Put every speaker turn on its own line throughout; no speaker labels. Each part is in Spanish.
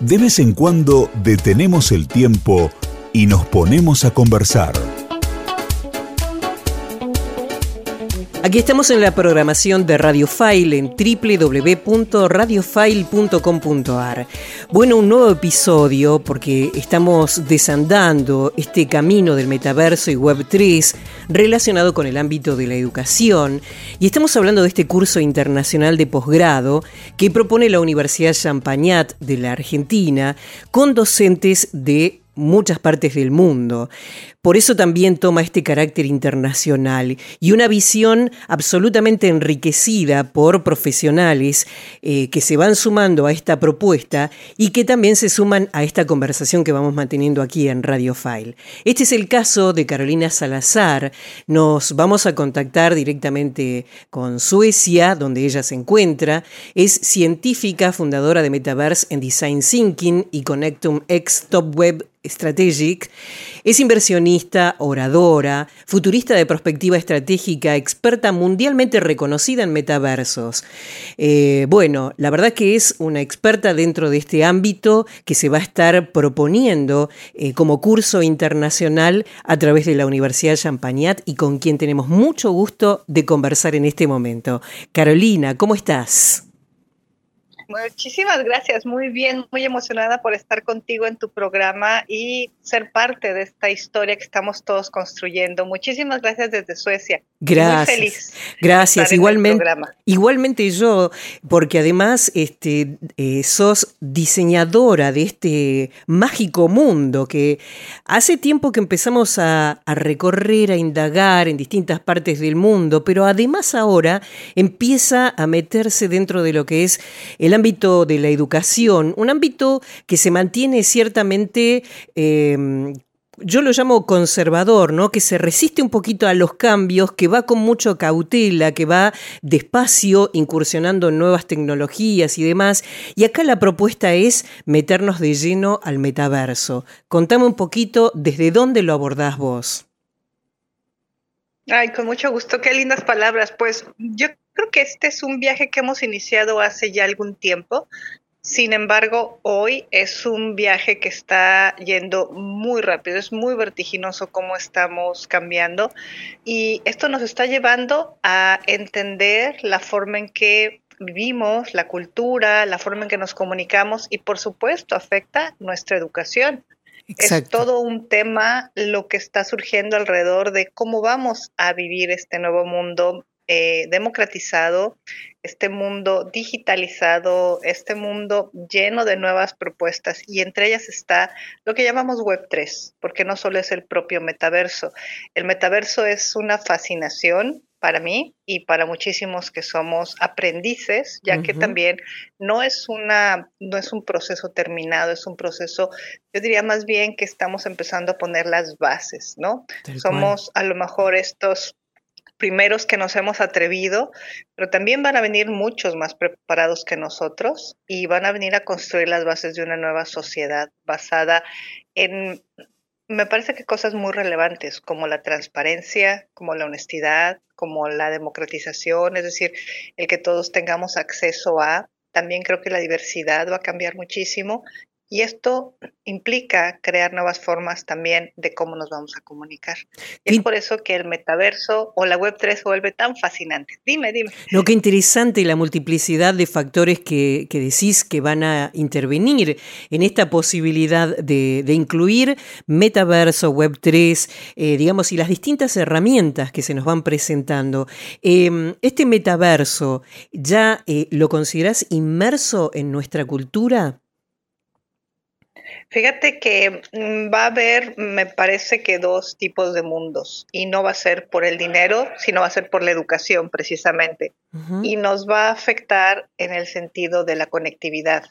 de vez en cuando detenemos el tiempo y nos ponemos a conversar.
Aquí estamos en la programación de Radio File en www.radiofile.com.ar. Bueno, un nuevo episodio porque estamos desandando este camino del metaverso y Web3 relacionado con el ámbito de la educación y estamos hablando de este curso internacional de posgrado que propone la Universidad Champagnat de la Argentina con docentes de muchas partes del mundo. Por eso también toma este carácter internacional y una visión absolutamente enriquecida por profesionales eh, que se van sumando a esta propuesta y que también se suman a esta conversación que vamos manteniendo aquí en Radio File. Este es el caso de Carolina Salazar. Nos vamos a contactar directamente con Suecia, donde ella se encuentra. Es científica, fundadora de Metaverse en Design Thinking y Connectum X Top Web Strategic. Es inversionista oradora, futurista de perspectiva estratégica, experta mundialmente reconocida en metaversos. Eh, bueno, la verdad que es una experta dentro de este ámbito que se va a estar proponiendo eh, como curso internacional a través de la Universidad Champagnat y con quien tenemos mucho gusto de conversar en este momento. Carolina, ¿cómo estás?
Muchísimas gracias, muy bien, muy emocionada por estar contigo en tu programa y ser parte de esta historia que estamos todos construyendo. Muchísimas gracias desde Suecia.
Gracias. Muy feliz. Gracias, igualmente. Igualmente yo, porque además este, eh, sos diseñadora de este mágico mundo que hace tiempo que empezamos a, a recorrer, a indagar en distintas partes del mundo, pero además ahora empieza a meterse dentro de lo que es el ámbito de la educación, un ámbito que se mantiene ciertamente... Em, yo lo llamo conservador, ¿no? Que se resiste un poquito a los cambios, que va con mucho cautela, que va despacio incursionando en nuevas tecnologías y demás. Y acá la propuesta es meternos de lleno al metaverso. Contame un poquito desde dónde lo abordás vos.
Ay, con mucho gusto, qué lindas palabras. Pues yo creo que este es un viaje que hemos iniciado hace ya algún tiempo. Sin embargo, hoy es un viaje que está yendo muy rápido, es muy vertiginoso cómo estamos cambiando y esto nos está llevando a entender la forma en que vivimos, la cultura, la forma en que nos comunicamos y por supuesto afecta nuestra educación. Es todo un tema lo que está surgiendo alrededor de cómo vamos a vivir este nuevo mundo eh, democratizado, este mundo digitalizado, este mundo lleno de nuevas propuestas y entre ellas está lo que llamamos Web3, porque no solo es el propio metaverso. El metaverso es una fascinación para mí y para muchísimos que somos aprendices, ya que también no es una no es un proceso terminado, es un proceso yo diría más bien que estamos empezando a poner las bases, ¿no? somos a lo mejor estos primeros que nos hemos atrevido, pero también van a venir muchos más preparados que nosotros y van a venir a construir las bases de una nueva sociedad basada en, me parece que cosas muy relevantes como la transparencia, como la honestidad, como la democratización, es decir, el que todos tengamos acceso a. También creo que la diversidad va a cambiar muchísimo y esto implica crear nuevas formas también de cómo nos vamos a comunicar. Y es por eso que el metaverso o la Web3 se vuelve tan fascinante. Dime, dime.
Lo que interesante la multiplicidad de factores que, decís que van a intervenir en esta posibilidad de, incluir metaverso, Web3, eh, digamos, y las distintas herramientas que se nos van presentando. Em, este metaverso, ¿ya eh, lo considerás inmerso en nuestra cultura?
Fíjate que mm, va a haber, me parece que dos tipos de mundos y no va a ser por el dinero, sino va a ser por la educación precisamente. Y nos va a afectar en el sentido de la conectividad,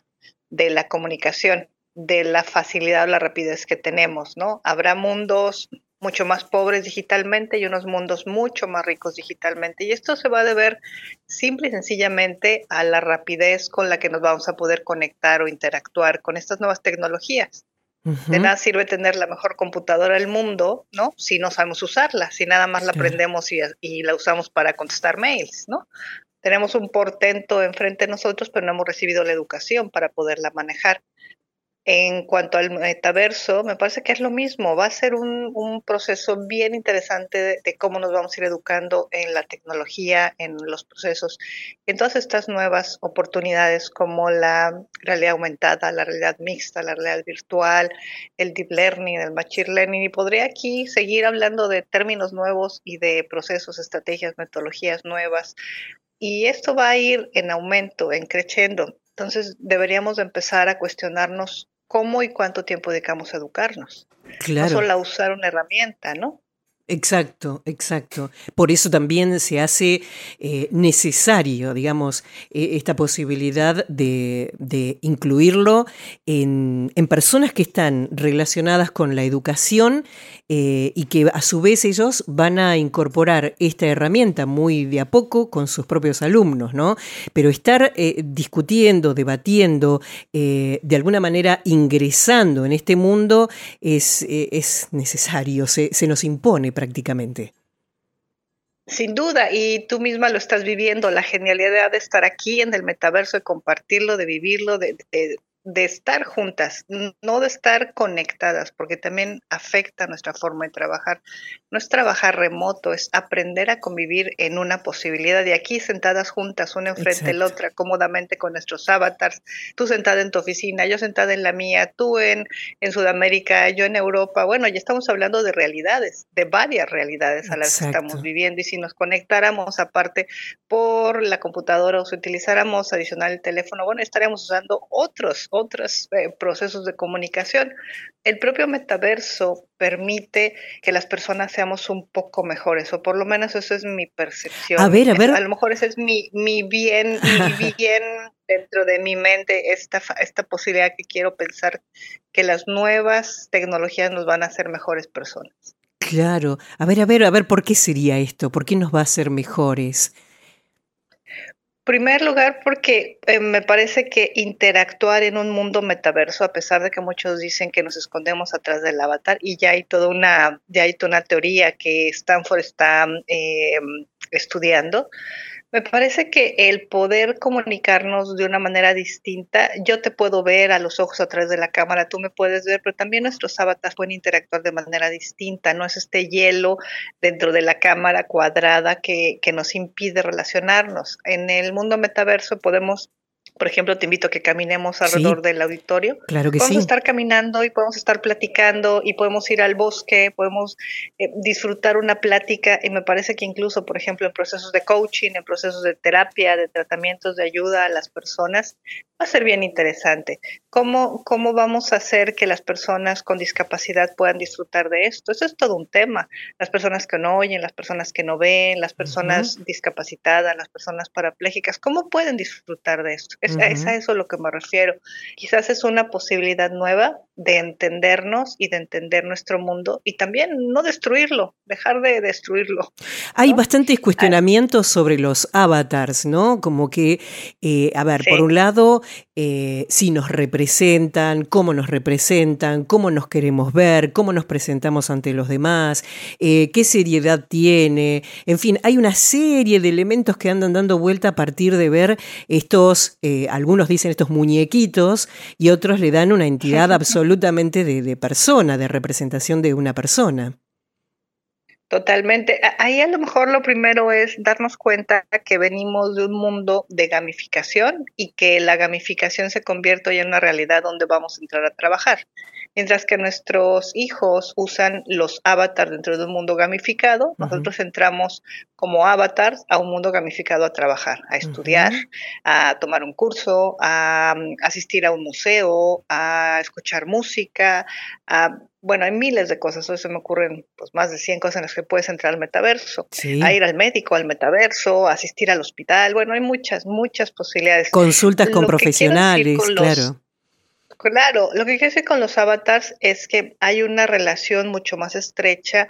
de la comunicación, de la facilidad o la rapidez que tenemos, ¿no? Habrá mundos mucho más pobres digitalmente y unos mundos mucho más ricos digitalmente. Y esto se va a deber simple y sencillamente a la rapidez con la que nos vamos a poder conectar o interactuar con estas nuevas tecnologías. De nada sirve tener la mejor computadora del mundo, ¿no? Si no sabemos usarla, si nada más la aprendemos y, y, la usamos para contestar mails, ¿no? Tenemos un portento enfrente de nosotros, pero no hemos recibido la educación para poderla manejar. En cuanto al metaverso, me parece que es lo mismo. Va a ser un, proceso bien interesante de, cómo nos vamos a ir educando en la tecnología, en los procesos, en todas estas nuevas oportunidades como la realidad aumentada, la realidad mixta, la realidad virtual, el deep learning, el machine learning. Y podría aquí seguir hablando de términos nuevos y de procesos, estrategias, metodologías nuevas. Y esto va a ir en aumento, en creciendo. Entonces deberíamos empezar a cuestionarnos cómo y cuánto tiempo dedicamos a educarnos. Claro. No solo a usar una herramienta, ¿no?
Exacto, exacto. Por eso también se hace eh, necesario, digamos, e, esta posibilidad de, incluirlo en, personas que están relacionadas con la educación eh, y que a su vez ellos van a incorporar esta herramienta muy de a poco con sus propios alumnos, ¿no? Pero estar eh, discutiendo, debatiendo, de alguna manera ingresando en este mundo es, es necesario, se nos impone prácticamente.
Sin duda, y tú misma lo estás viviendo, la genialidad de estar aquí en el metaverso, de compartirlo, de vivirlo, de, de estar juntas, no de estar conectadas, porque también afecta nuestra forma de trabajar. No es trabajar remoto, es aprender a convivir en una posibilidad de aquí sentadas juntas, una enfrente de la otra, cómodamente con nuestros avatars. Tú sentada en tu oficina, yo sentada en la mía, tú en, en Sudamérica, yo en Europa. Bueno, ya estamos hablando de realidades, de varias realidades a las que estamos viviendo. Y si nos conectáramos aparte por la computadora o si utilizáramos adicional el teléfono, bueno, estaríamos usando otros otros eh, procesos de comunicación. El propio metaverso permite que las personas seamos un poco mejores, o por lo menos eso es mi percepción.
A ver, a ver.
a lo mejor ese es mi, mi bien, mi bien dentro de mi mente, esta, esta posibilidad que quiero pensar que las nuevas tecnologías nos van a hacer mejores personas.
Claro. A ver, a ver, a ver, ¿por qué sería esto? ¿Por qué nos va a hacer mejores?
Primer lugar, porque eh, me parece que interactuar en un mundo metaverso, a pesar de que muchos dicen que nos escondemos atrás del avatar, y ya hay toda una, ya hay toda una teoría que Stanford está eh, estudiando, me parece que el poder comunicarnos de una manera distinta, yo te puedo ver a los ojos a través de la cámara, tú me puedes ver, pero también nuestros avatars pueden interactuar de manera distinta, no es este hielo dentro de la cámara cuadrada que, que nos impide relacionarnos. En el mundo metaverso podemos por ejemplo, te invito a que caminemos alrededor del auditorio.
Claro que
podemos estar caminando y podemos estar platicando y podemos ir al bosque, podemos eh, disfrutar una plática y me parece que incluso, por ejemplo, en procesos de coaching, en procesos de terapia, de tratamientos de ayuda a las personas, va a ser bien interesante. ¿Cómo, ¿Cómo vamos a hacer que las personas con discapacidad puedan disfrutar de esto? Eso es todo un tema. Las personas que no oyen, las personas que no ven, las personas discapacitadas, las personas parapléjicas, ¿cómo pueden disfrutar de esto? Es, a eso a lo que me refiero. Quizás es una posibilidad nueva de entendernos y de entender nuestro mundo y también no destruirlo, dejar de destruirlo.
Hay bastantes cuestionamientos sobre los avatars, ¿no? Como que, eh, a ver, por un lado, eh, si nos representan, cómo nos representan, cómo nos queremos ver, cómo nos presentamos ante los demás, eh, qué seriedad tiene, en fin, hay una serie de elementos que andan dando vuelta a partir de ver estos, algunos dicen estos muñequitos y otros le dan una entidad absoluta absolutamente de, persona, de representación de una persona.
Totalmente. Ahí a lo mejor lo primero es darnos cuenta que venimos de un mundo de gamificación y que la gamificación se convierte hoy en una realidad donde vamos a entrar a trabajar. Mientras que nuestros hijos usan los avatars dentro de un mundo gamificado, nosotros entramos como avatars a un mundo gamificado a trabajar, a estudiar, a tomar un curso, a mm, asistir a un museo, a escuchar música, a bueno, hay miles de cosas, hoy se me ocurren pues, más de 100 cosas en las que puedes entrar al metaverso, a ir al médico, al metaverso, a asistir al hospital, bueno, hay muchas, muchas posibilidades.
Consultas con profesionales, claro.
Claro, lo que quiero decir con los avatars es que hay una relación mucho más estrecha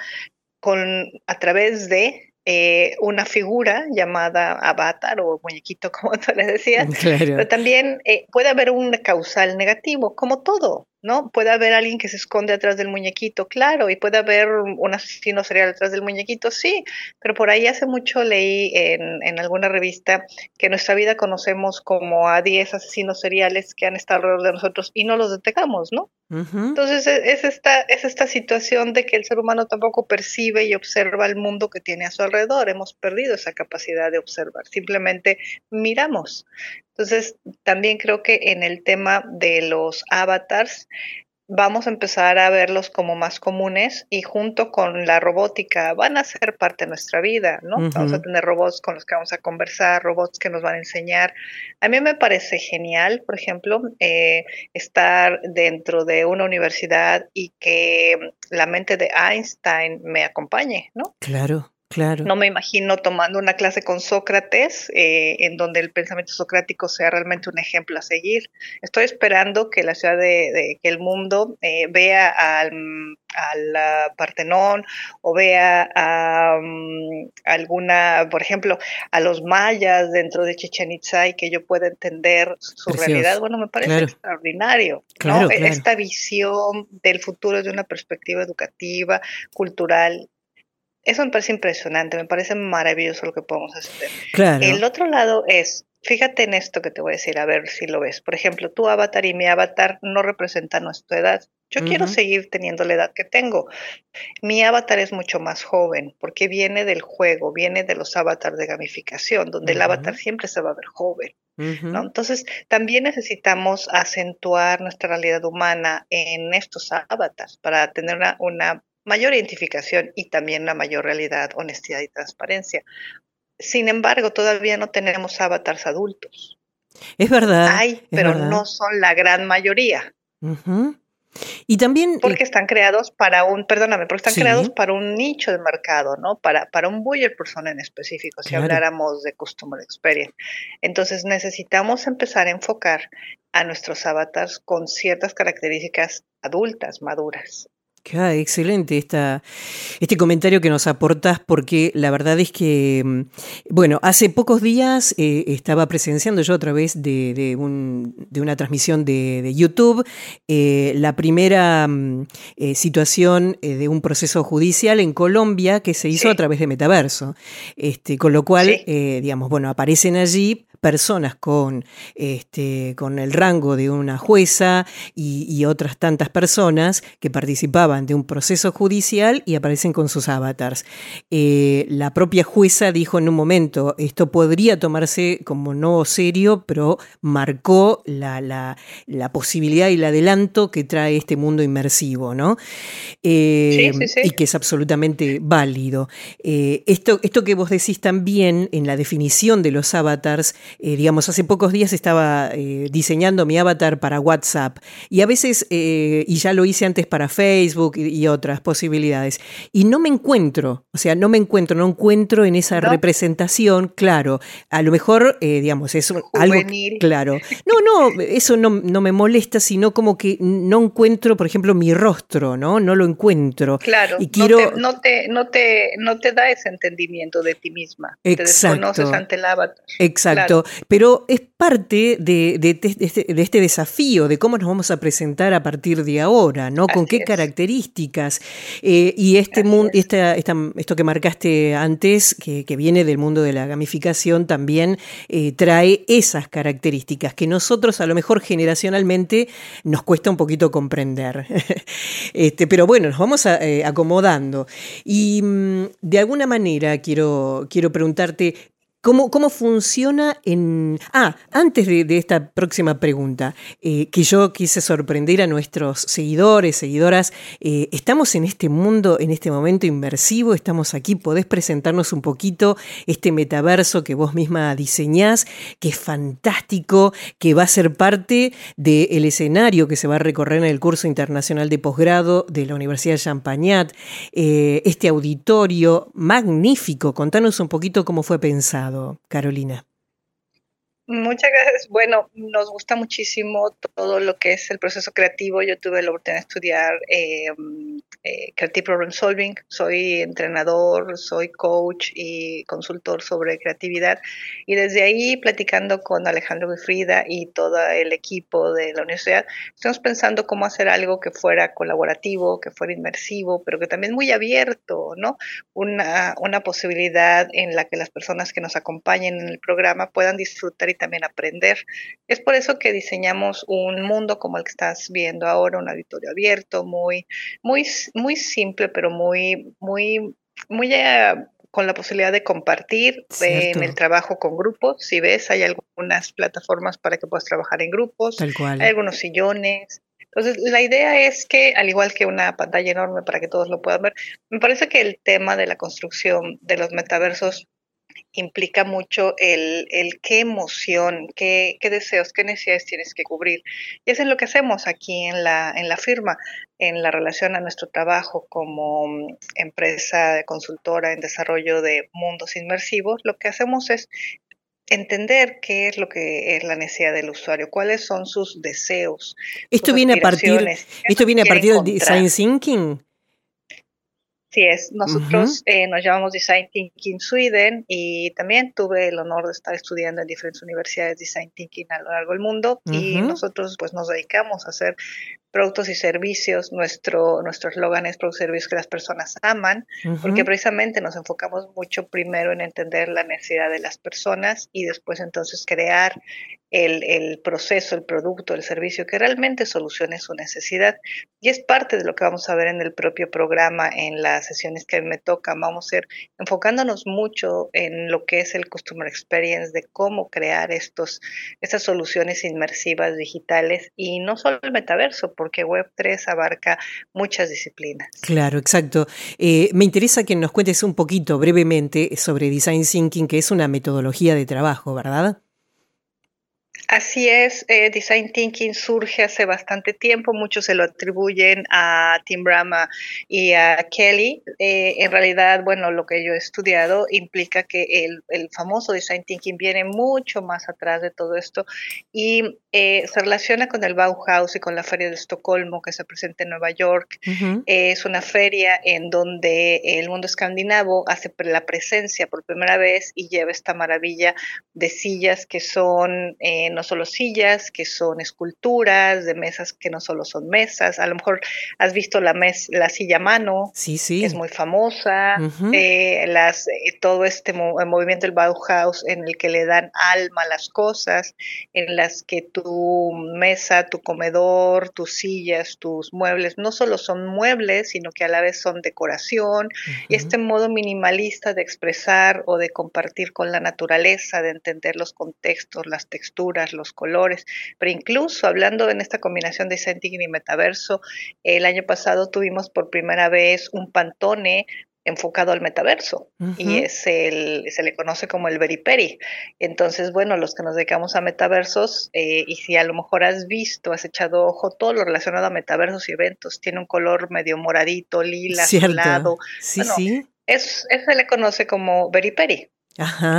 con a través de eh, una figura llamada avatar o muñequito, como tú le decías, pero también eh, puede haber un causal negativo, como todo. ¿No? Puede haber alguien que se esconde atrás del muñequito, claro, y puede haber un asesino serial atrás del muñequito, sí, pero por ahí hace mucho leí en, en alguna revista que en nuestra vida conocemos como a 10 asesinos seriales que han estado alrededor de nosotros y no los detectamos, ¿no? Entonces e, es esta, es esta situación de que el ser humano tampoco percibe y observa el mundo que tiene a su alrededor. Hemos perdido esa capacidad de observar, simplemente miramos. Entonces, también creo que en el tema de los avatars, vamos a empezar a verlos como más comunes y junto con la robótica van a ser parte de nuestra vida, ¿no? Vamos a tener robots con los que vamos a conversar, robots que nos van a enseñar. A mí me parece genial, por ejemplo, eh, estar dentro de una universidad y que la mente de Einstein me acompañe, ¿no?
Claro. Claro.
No me imagino tomando una clase con Sócrates eh, en donde el pensamiento socrático sea realmente un ejemplo a seguir. Estoy esperando que la ciudad de, que el mundo eh, vea al, Partenón o vea a mm, alguna, por ejemplo, a los mayas dentro de Chichen Itza y que yo pueda entender su realidad. Bueno, me parece extraordinario. ¿no? Esta visión del futuro desde una perspectiva educativa, cultural eso me parece impresionante, me parece maravilloso lo que podemos hacer. El otro lado es, fíjate en esto que te voy a decir, a ver si lo ves. Por ejemplo, tu avatar y mi avatar no representan nuestra edad. Yo quiero seguir teniendo la edad que tengo. Mi avatar es mucho más joven porque viene del juego, viene de los avatars de gamificación, donde el avatar siempre se va a ver joven. ¿no? Entonces, también necesitamos acentuar nuestra realidad humana en estos avatars para tener una, una mayor identificación y también una mayor realidad, honestidad y transparencia. Sin embargo, todavía no tenemos avatars adultos.
Es verdad.
Hay, pero no son la gran mayoría.
Y también.
Porque están creados para un, perdóname, porque están creados para un nicho de mercado, ¿no? Para, para un buyer persona en específico, si habláramos de Customer Experience. Entonces necesitamos empezar a enfocar a nuestros avatars con ciertas características adultas, maduras.
Ah, excelente esta, este comentario que nos aportas porque la verdad es que, mm, bueno, hace pocos días eh, estaba presenciando yo a través de, de, una transmisión de, YouTube eh, la primera mm, eh, situación de un proceso judicial en Colombia que se hizo a través de Metaverso, este, con lo cual, digamos, bueno, aparecen allí personas con, este, con el rango de una jueza y, otras tantas personas que participaban de un proceso judicial y aparecen con sus avatars. Eh, la propia jueza dijo en un momento, esto podría tomarse como no serio, pero marcó la, la, posibilidad y el adelanto que trae este mundo inmersivo, ¿no? Eh, y que es absolutamente válido. Eh, esto, esto que vos decís también en la definición de los avatars, eh, digamos, hace pocos días estaba eh, diseñando mi avatar para WhatsApp y a veces, eh, y ya lo hice antes para Facebook y, otras posibilidades, y no me encuentro, o sea, no me encuentro, no encuentro en esa representación, claro, a lo mejor, digamos, es algo claro. No, no, eso no, no, me molesta, sino como que no encuentro, por ejemplo, mi rostro, ¿no? No lo encuentro.
Claro, y quiero... no, te, no, te, no, te, da ese entendimiento de ti misma. Exacto. Te desconoces ante el avatar.
Exacto pero es parte de, este, de, este, desafío, de cómo nos vamos a presentar a partir de ahora, ¿no? Con qué características. Eh, y este mundo, esta, esto que marcaste antes, que, viene del mundo de la gamificación, también eh, trae esas características que nosotros a lo mejor generacionalmente nos cuesta un poquito comprender. este, pero bueno, nos vamos eh, acomodando. Y mm, de alguna manera quiero, quiero preguntarte, ¿Cómo, ¿Cómo, funciona en... Ah, antes de, esta próxima pregunta, eh, que yo quise sorprender a nuestros seguidores, seguidoras, eh, ¿estamos en este mundo, en este momento inmersivo? ¿Estamos aquí? ¿Podés presentarnos un poquito este metaverso que vos misma diseñás, que es fantástico, que va a ser parte del escenario que se va a recorrer en el curso internacional de posgrado de la Universidad de Champagnat? Eh, este auditorio magnífico, contanos un poquito cómo fue pensado. Carolina?
Muchas gracias. Bueno, nos gusta muchísimo todo lo que es el proceso creativo. Yo tuve la oportunidad de estudiar eh, eh, Creative Problem Solving, soy entrenador, soy coach y consultor sobre creatividad. Y desde ahí, platicando con Alejandro Frida y todo el equipo de la universidad, estamos pensando cómo hacer algo que fuera colaborativo, que fuera inmersivo, pero que también muy abierto, ¿no? Una, una posibilidad en la que las personas que nos acompañen en el programa puedan disfrutar y también aprender. Es por eso que diseñamos un mundo como el que estás viendo ahora, un auditorio abierto, muy, muy muy simple, pero muy, muy, muy eh, con la posibilidad de compartir en el trabajo con grupos. Si ves, hay algunas plataformas para que puedas trabajar en grupos. Hay algunos sillones. Entonces, la idea es que, al igual que una pantalla enorme para que todos lo puedan ver, me parece que el tema de la construcción de los metaversos implica mucho el, el qué emoción, qué, qué, deseos, qué necesidades tienes que cubrir. Y eso es lo que hacemos aquí en la, en la firma, en la relación a nuestro trabajo como mm, empresa consultora en desarrollo de mundos inmersivos. Lo que hacemos es entender qué es lo que es la necesidad del usuario, cuáles son sus deseos.
Esto viene a partir, esto viene a partir del design thinking.
Sí es, nosotros eh, nos llamamos Design Thinking Sweden y también tuve el honor de estar estudiando en diferentes universidades Design Thinking a lo largo del mundo y nosotros pues nos dedicamos a hacer productos y servicios. Nuestro nuestro eslogan es productos y servicios que las personas aman, porque precisamente nos enfocamos mucho primero en entender la necesidad de las personas y después entonces crear el, el, proceso, el producto, el servicio que realmente solucione su necesidad. Y es parte de lo que vamos a ver en el propio programa, en las sesiones que me tocan. Vamos a ir enfocándonos mucho en lo que es el Customer Experience, de cómo crear estos, estas soluciones inmersivas digitales y no solo el metaverso, porque Web3 abarca muchas disciplinas.
Claro, exacto. Eh, me interesa que nos cuentes un poquito brevemente sobre Design Thinking, que es una metodología de trabajo, ¿verdad?
Así es, eh, Design Thinking surge hace bastante tiempo, muchos se lo atribuyen a Tim Brama y a Kelly. Eh, en realidad, bueno, lo que yo he estudiado implica que el, el, famoso Design Thinking viene mucho más atrás de todo esto y eh, se relaciona con el Bauhaus y con la Feria de Estocolmo que se presenta en Nueva York. es una feria en donde el mundo escandinavo hace la presencia por primera vez y lleva esta maravilla de sillas que son no solo sillas, que son esculturas, de mesas que no solo son mesas. A lo mejor has visto la, mes, la silla a mano,
sí, sí.
es muy famosa. Eh, las, eh, todo este movimiento del Bauhaus en el que le dan alma a las cosas, en las que tu mesa, tu comedor, tus sillas, tus muebles, no solo son muebles, sino que a la vez son decoración. Y este modo minimalista de expresar o de compartir con la naturaleza, de entender los contextos, las texturas, los colores, pero incluso hablando en esta combinación de Sentient y metaverso, el año pasado tuvimos por primera vez un pantone enfocado al metaverso y es el, se le conoce como el Beriperi. Entonces, bueno, los que nos dedicamos a metaversos eh, y si a lo mejor has visto, has echado ojo, todo lo relacionado a metaversos y eventos tiene un color medio moradito, lila, azulado.
Sí, sí.
Es, se le conoce como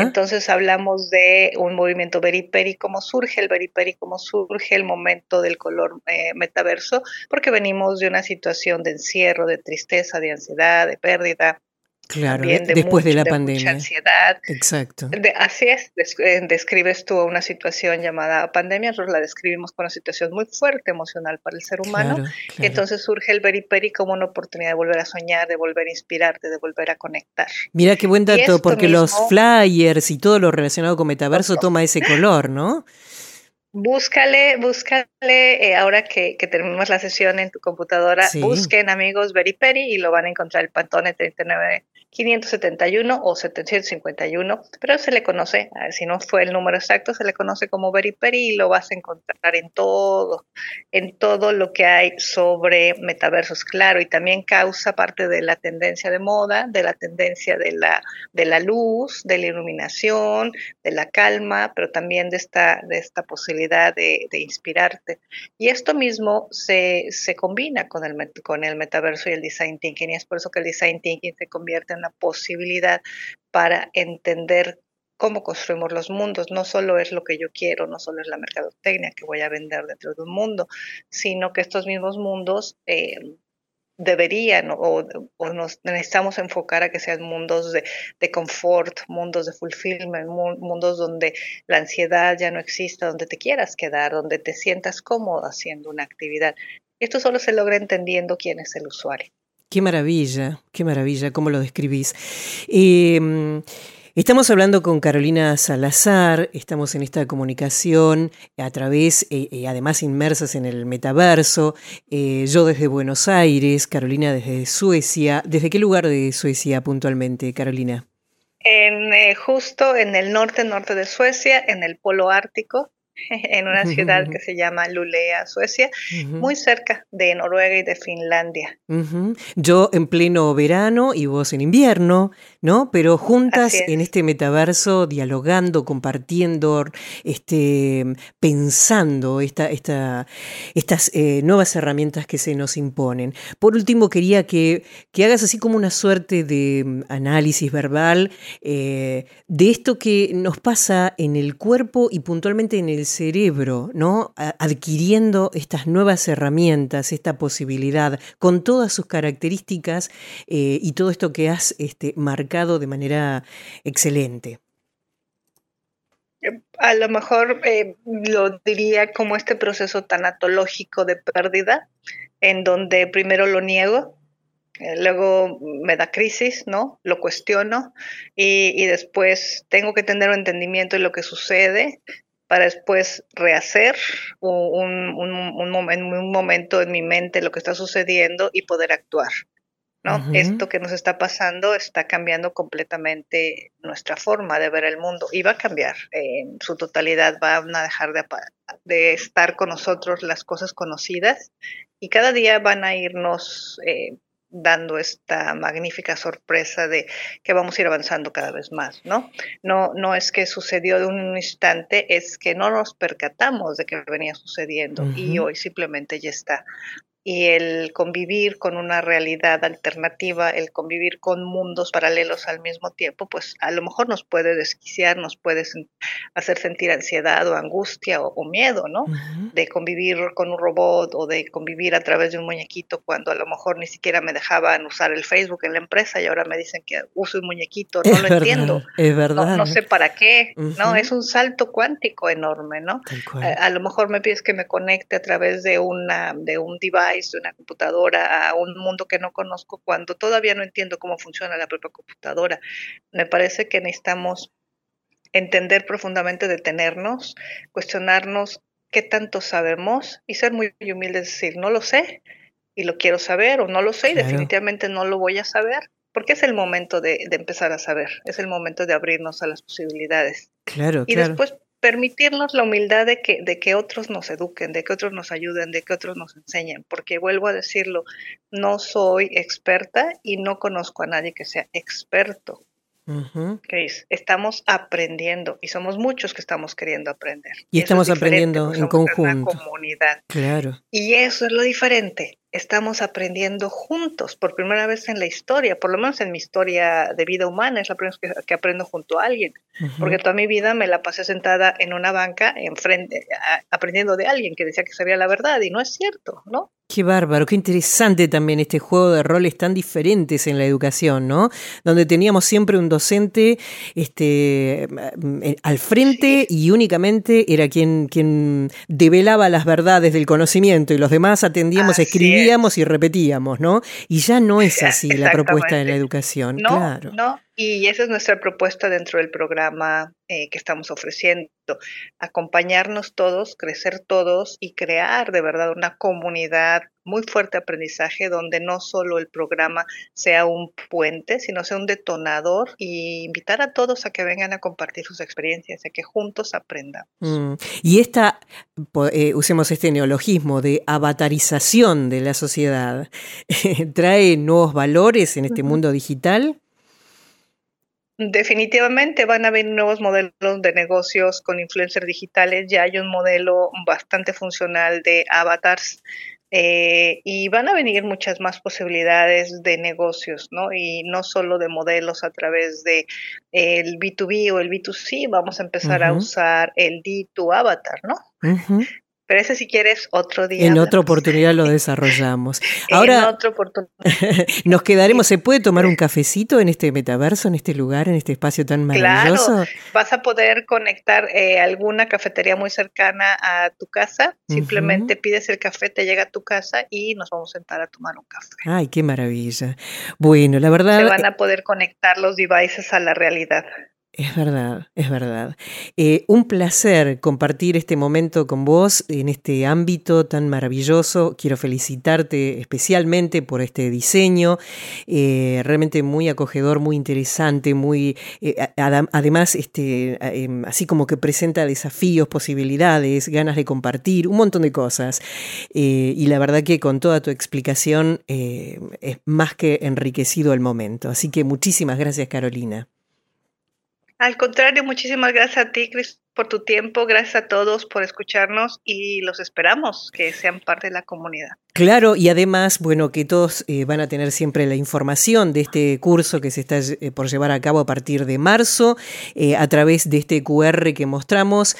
Entonces hablamos de un movimiento beriperi, cómo surge el beriperi, cómo surge el momento del color eh, metaverso, porque venimos de una situación de encierro, de tristeza, de ansiedad, de pérdida,
Claro, después de la pandemia.
Mucha ansiedad.
Exacto.
así es, eh, describes tú una situación llamada pandemia, nosotros la describimos como una situación muy fuerte emocional para el ser humano. entonces surge el Beriperi como una oportunidad de volver a soñar, de volver a inspirarte, de volver a conectar.
Mira qué buen dato, porque los flyers y todo lo relacionado con metaverso toma ese color, ¿no?
Búscale, búscale, eh, ahora que, que, la sesión en tu computadora, busquen amigos Beriperi y lo van a encontrar el Pantone 39 571 o 751, pero se le conoce, si no fue el número exacto, se le conoce como Beriperi y lo vas a encontrar en todo, en todo lo que hay sobre metaversos, claro, y también causa parte de la tendencia de moda, de la tendencia de la, de la luz, de la iluminación, de la calma, pero también de esta, de esta posibilidad de, inspirarte. Y esto mismo se, se combina con el, con el metaverso y el design thinking, y es por eso que el design thinking se convierte en una posibilidad para entender cómo construimos los mundos. No solo es lo que yo quiero, no solo es la mercadotecnia que voy a vender dentro de un mundo, sino que estos mismos mundos eh, deberían o, nos necesitamos enfocar a que sean mundos de, confort, mundos de fulfillment, mundos donde la ansiedad ya no exista, donde te quieras quedar, donde te sientas cómodo haciendo una actividad. Esto solo se logra entendiendo quién es el usuario.
Qué maravilla, qué maravilla, cómo lo describís. Eh, Estamos hablando con Carolina Salazar, estamos en esta comunicación a través, eh, eh, además inmersas en el metaverso, eh, yo desde Buenos Aires, Carolina desde Suecia. ¿Desde qué lugar de Suecia puntualmente, Carolina?
En, justo en el norte, norte de Suecia, en el polo ártico, en una ciudad que se llama Lulea, Suecia, muy cerca de Noruega y de Finlandia.
Yo en pleno verano y vos en invierno, ¿no? Pero juntas en este metaverso, dialogando, compartiendo, este, pensando esta, esta, estas eh, nuevas herramientas que se nos imponen. Por último, quería que, que hagas así como una suerte de mm, análisis verbal eh, de esto que nos pasa en el cuerpo y puntualmente en el cerebro, ¿no? adquiriendo estas nuevas herramientas, esta posibilidad, con todas sus características eh, y todo esto que has este, marcado de manera excelente.
A lo mejor eh, lo diría como este proceso tanatológico de pérdida, en donde primero lo niego, eh, luego me da crisis, ¿no? Lo cuestiono y, y, después tengo que tener un entendimiento de lo que sucede, para después rehacer un, un, momento en mi mente lo que está sucediendo y poder actuar. ¿no? Esto que nos está pasando está cambiando completamente nuestra forma de ver el mundo y va a cambiar en su totalidad, van a dejar de, de estar con nosotros las cosas conocidas y cada día van a irnos eh, dando esta magnífica sorpresa de que vamos a ir avanzando cada vez más, ¿no? No, no es que sucedió de un instante, es que no nos percatamos de que venía sucediendo y hoy simplemente ya está y el convivir con una realidad alternativa, el convivir con mundos paralelos al mismo tiempo, pues a lo mejor nos puede desquiciar, nos puede hacer sentir ansiedad o angustia o, miedo, ¿no? De convivir con un robot o de convivir a través de un muñequito cuando a lo mejor ni siquiera me dejaban usar el Facebook en la empresa y ahora me dicen que uso un muñequito, no lo entiendo.
Es verdad.
No, sé para qué, ¿no? Es un salto cuántico enorme, ¿no? A, a, lo mejor me pides que me conecte a través de una de un device de una computadora a un mundo que no conozco cuando todavía no entiendo cómo funciona la propia computadora. Me parece que necesitamos entender profundamente, detenernos, cuestionarnos qué tanto sabemos y ser muy humildes, decir, no lo sé y lo quiero saber o no lo sé y definitivamente no lo voy a saber. Porque es el momento de, empezar a saber, es el momento de abrirnos a las posibilidades.
Claro,
y después permitirnos la humildad de que, de que otros nos eduquen, de que otros nos ayuden, de que otros nos enseñen, porque vuelvo a decirlo, no soy experta y no conozco a nadie que sea experto. Estamos aprendiendo y somos muchos que estamos queriendo aprender.
Y, estamos aprendiendo en conjunto.
comunidad.
Claro.
Y eso es lo diferente estamos aprendiendo juntos por primera vez en la historia, por lo menos en mi historia de vida humana, es la primera vez que, aprendo junto a alguien, porque toda mi vida me la pasé sentada en una banca enfrente, aprendiendo de alguien que decía que sabía la verdad y no es cierto, ¿no?
Qué bárbaro, qué interesante también este juego de roles tan diferentes en la educación, ¿no? Donde teníamos siempre un docente este, eh, al frente y únicamente era quien, quien develaba las verdades del conocimiento y los demás atendíamos, escribíamos y repetíamos, ¿no? Y ya no es así la propuesta de la educación,
no,
claro.
No, y esa es nuestra propuesta dentro del programa eh, que estamos ofreciendo, acompañarnos todos, crecer todos y crear de verdad una comunidad muy fuerte de aprendizaje donde no solo el programa sea un puente, sino sea un detonador y invitar a todos a que vengan a compartir sus experiencias, a que juntos aprendamos.
Mm. Y esta, eh, usemos este neologismo de avatarización de la sociedad, ¿trae nuevos valores en este mundo digital?
Definitivamente van a venir nuevos modelos de negocios con influencers digitales. Ya hay un modelo bastante funcional de avatars eh, y van a venir muchas más posibilidades de negocios, ¿no? Y no solo de modelos a través de el B2B o el B2C, vamos a empezar a usar el D2 avatar, ¿no? Pero ese si quieres otro día.
En otra oportunidad lo desarrollamos. Ahora, en otra oportunidad. nos quedaremos, ¿se puede tomar un cafecito en este metaverso, en este lugar, en este espacio tan maravilloso? Claro,
vas a poder conectar eh, alguna cafetería muy cercana a tu casa, simplemente pides el café, te llega a tu casa y nos vamos a sentar a tomar un café.
Ay, qué maravilla. Bueno, la verdad...
Se van a poder conectar los devices a la realidad.
Es verdad, es verdad. Eh, un placer compartir este momento con vos en este ámbito tan maravilloso. Quiero felicitarte especialmente por este diseño, eh, realmente muy acogedor, muy interesante, muy eh, además este, em, así como que presenta desafíos, posibilidades, ganas de compartir, un montón de cosas. y la verdad que con toda tu explicación es más que enriquecido el momento. Así que muchísimas gracias, Carolina.
Al contrario, muchísimas gracias a ti, Cris, por tu tiempo, gracias a todos por escucharnos y los esperamos que sean parte de la comunidad.
Claro, y además, bueno, que todos eh, van a tener siempre la información de este curso que se está eh, por llevar a cabo a partir de marzo, eh, a través de este QR que mostramos,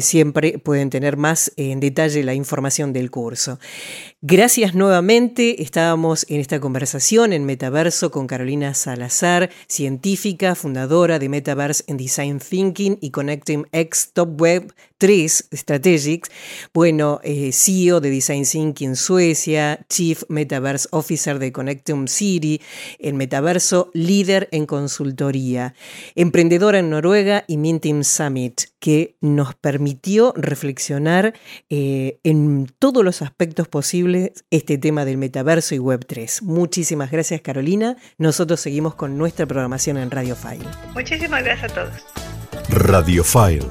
siempre pueden tener más en detalle la información del curso. Gracias nuevamente, estábamos en esta conversación en Metaverso con Carolina Salazar, científica, fundadora de Metaverse en Design Thinking y Connecting X Top Web 3 Strategics, bueno, CEO de Design Thinking Suecia, Chief Metaverse Officer de Connectum City, en Metaverso, líder en consultoría, emprendedora en Noruega y Mintim Summit, que nos permitió reflexionar eh, en todos los aspectos posibles este tema del metaverso y Web3. Muchísimas gracias Carolina. Nosotros seguimos con nuestra programación en Radio File.
Muchísimas gracias a todos.
Radio File.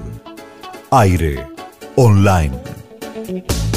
Aire. Online.